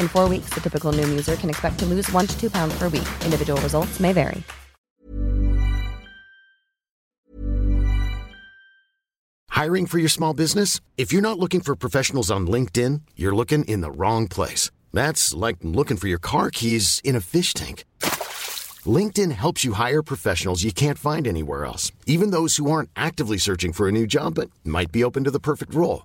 In four weeks, the typical Noom user can expect to lose one to two pounds per week. Individual results may vary. Hiring for your small business? If you're not looking for professionals on LinkedIn, you're looking in the wrong place. That's like looking for your car keys in a fish tank. LinkedIn helps you hire professionals you can't find anywhere else, even those who aren't actively searching for a new job but might be open to the perfect role.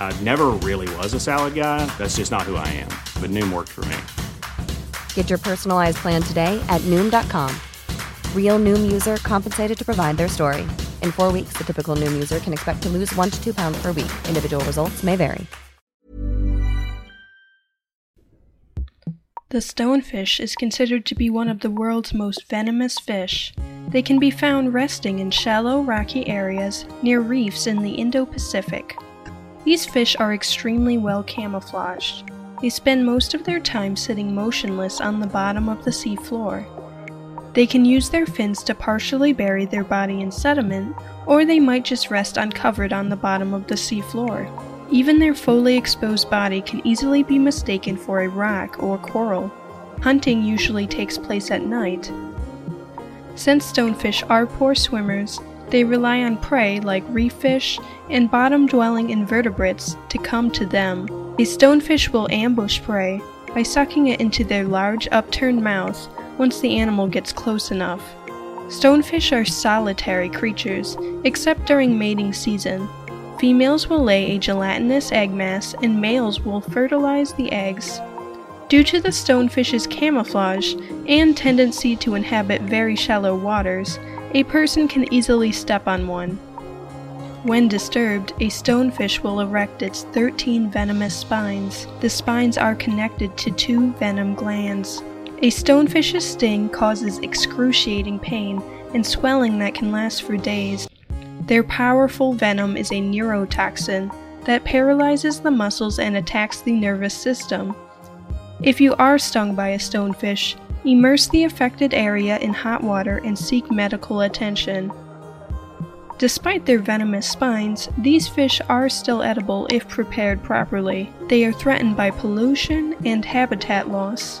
I never really was a salad guy. That's just not who I am. But Noom worked for me. Get your personalized plan today at Noom.com. Real Noom user compensated to provide their story. In four weeks, the typical Noom user can expect to lose one to two pounds per week. Individual results may vary. The stonefish is considered to be one of the world's most venomous fish. They can be found resting in shallow, rocky areas near reefs in the Indo Pacific. These fish are extremely well camouflaged. They spend most of their time sitting motionless on the bottom of the sea floor. They can use their fins to partially bury their body in sediment, or they might just rest uncovered on the bottom of the sea floor. Even their fully exposed body can easily be mistaken for a rock or coral. Hunting usually takes place at night. Since stonefish are poor swimmers, they rely on prey like reef fish and bottom dwelling invertebrates to come to them. A stonefish will ambush prey by sucking it into their large upturned mouth once the animal gets close enough. Stonefish are solitary creatures, except during mating season. Females will lay a gelatinous egg mass and males will fertilize the eggs. Due to the stonefish's camouflage and tendency to inhabit very shallow waters, a person can easily step on one. When disturbed, a stonefish will erect its 13 venomous spines. The spines are connected to two venom glands. A stonefish's sting causes excruciating pain and swelling that can last for days. Their powerful venom is a neurotoxin that paralyzes the muscles and attacks the nervous system. If you are stung by a stonefish, immerse the affected area in hot water and seek medical attention. Despite their venomous spines, these fish are still edible if prepared properly. They are threatened by pollution and habitat loss.